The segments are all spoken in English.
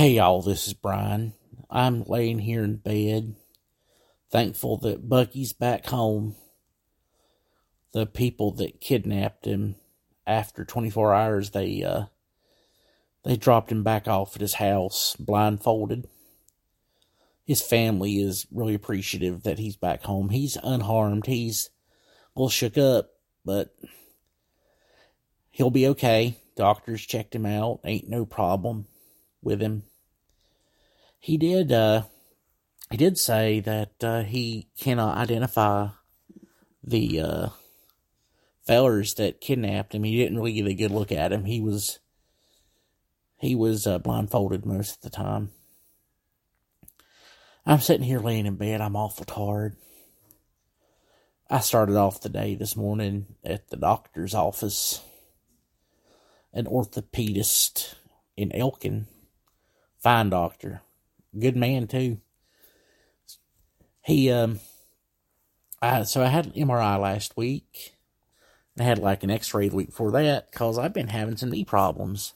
Hey y'all, this is Brian. I'm laying here in bed, thankful that Bucky's back home. The people that kidnapped him after 24 hours, they uh they dropped him back off at his house blindfolded. His family is really appreciative that he's back home. He's unharmed. He's a little shook up, but he'll be okay. Doctors checked him out. Ain't no problem with him. He did uh he did say that uh, he cannot identify the uh fellers that kidnapped him. He didn't really get a good look at him. He was he was uh, blindfolded most of the time. I'm sitting here laying in bed. I'm awful tired. I started off the day this morning at the doctor's office. An orthopedist in Elkin. Fine doctor. Good man, too. He, um, I, so I had an MRI last week. I had like an x ray the week before that because I've been having some knee problems.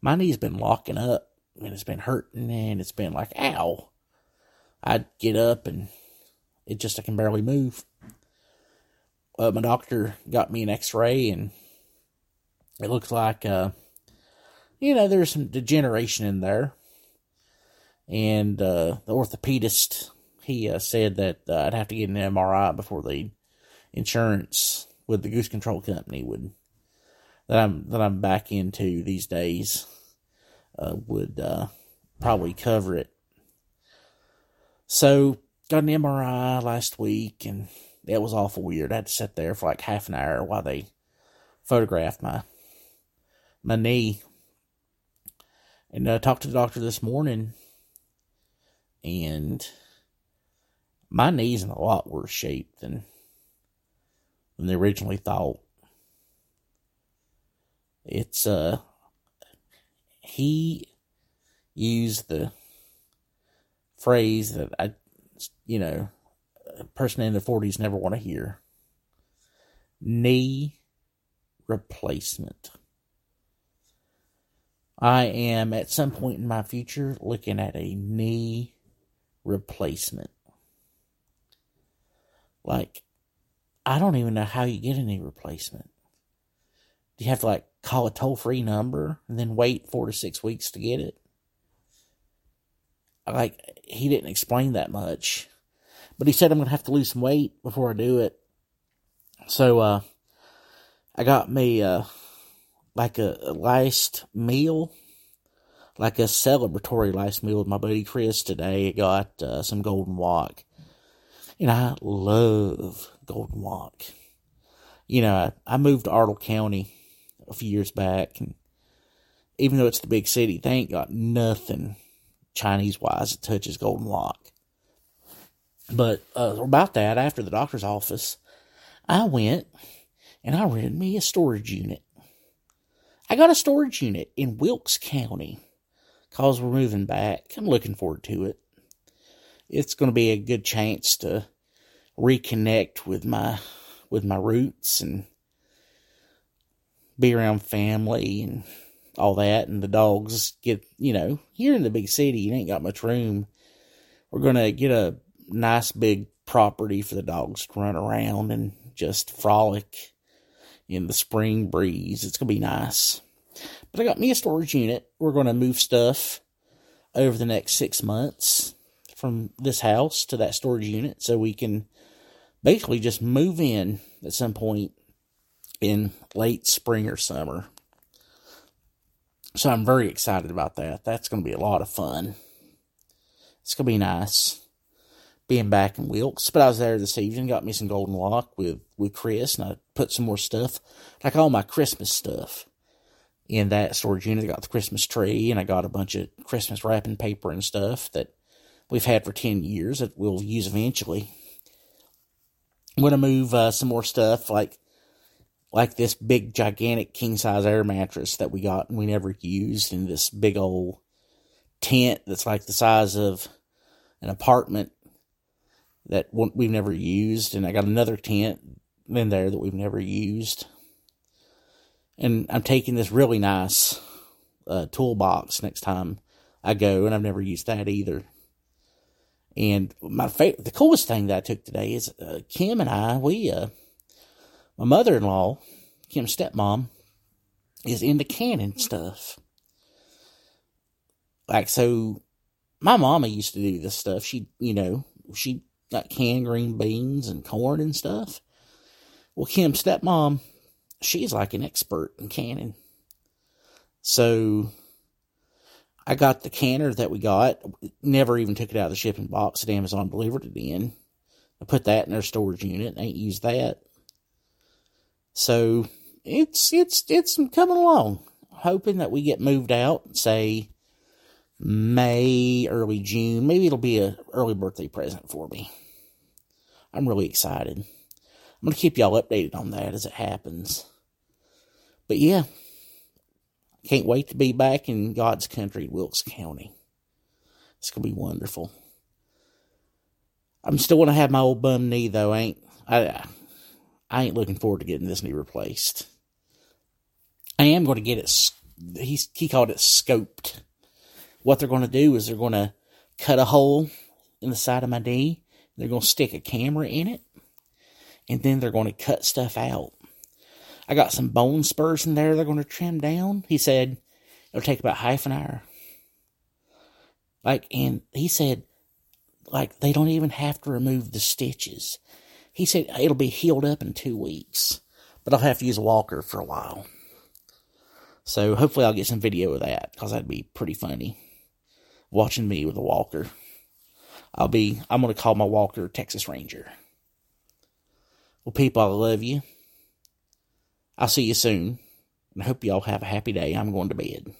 My knee's been locking up and it's been hurting and it's been like, ow. I'd get up and it just, I can barely move. Uh, my doctor got me an x ray and it looks like, uh, you know, there's some degeneration in there. And uh, the orthopedist, he uh, said that uh, I'd have to get an MRI before the insurance with the Goose Control Company would that I'm that I'm back into these days uh, would uh, probably cover it. So got an MRI last week, and that was awful weird. I had to sit there for like half an hour while they photographed my my knee. And I talked to the doctor this morning, and my knee's in a lot worse shape than than they originally thought. It's uh he used the phrase that I you know a person in their forties never want to hear. Knee replacement. I am at some point in my future looking at a knee replacement. Like, I don't even know how you get any replacement. Do you have to like call a toll free number and then wait four to six weeks to get it? Like, he didn't explain that much. But he said I'm going to have to lose some weight before I do it. So, uh, I got me, uh, like a, a last meal, like a celebratory last meal with my buddy Chris today. I got uh, some Golden Wok. And I love Golden Wok. You know, I, I moved to Arnold County a few years back, and even though it's the big city, they ain't got nothing Chinese wise that touches Golden Wok. But uh, about that, after the doctor's office, I went and I rented me a storage unit. I got a storage unit in Wilkes County because we're moving back. I'm looking forward to it. It's going to be a good chance to reconnect with my with my roots and be around family and all that and the dogs get you know here in the big city you ain't got much room we're gonna get a nice big property for the dogs to run around and just frolic in the spring breeze it's gonna be nice but I got me a storage unit. We're going to move stuff over the next six months from this house to that storage unit so we can basically just move in at some point in late spring or summer. So I'm very excited about that. That's going to be a lot of fun. It's going to be nice being back in Wilkes. But I was there this evening, got me some Golden Wok with, with Chris, and I put some more stuff, like all my Christmas stuff in that storage unit. I got the Christmas tree and I got a bunch of Christmas wrapping paper and stuff that we've had for 10 years that we'll use eventually. I'm going to move uh, some more stuff like like this big gigantic king size air mattress that we got and we never used and this big old tent that's like the size of an apartment that we've never used and I got another tent in there that we've never used and I'm taking this really nice uh, toolbox next time I go, and I've never used that either. And my favorite, the coolest thing that I took today is uh, Kim and I, we, uh, my mother in law, Kim's stepmom, is into canning stuff. Like, so my mama used to do this stuff. She, you know, she got canned green beans and corn and stuff. Well, Kim's stepmom, she's like an expert in canning. So I got the canner that we got, never even took it out of the shipping box that Amazon delivered it in. I put that in their storage unit, ain't used that. So it's it's it's coming along. Hoping that we get moved out, say May, early June. Maybe it'll be a early birthday present for me. I'm really excited. I'm gonna keep y'all updated on that as it happens. But yeah, can't wait to be back in God's country, Wilkes County. It's gonna be wonderful. I'm still gonna have my old bum knee though. I ain't I I ain't looking forward to getting this knee replaced. I am going to get it. He he called it scoped. What they're going to do is they're going to cut a hole in the side of my knee. They're going to stick a camera in it, and then they're going to cut stuff out. I got some bone spurs in there. They're going to trim down. He said it'll take about half an hour. Like, and he said, like, they don't even have to remove the stitches. He said it'll be healed up in two weeks, but I'll have to use a walker for a while. So hopefully I'll get some video of that because that'd be pretty funny. Watching me with a walker. I'll be, I'm going to call my walker Texas Ranger. Well, people, I love you. I'll see you soon. And I hope y'all have a happy day. I'm going to bed.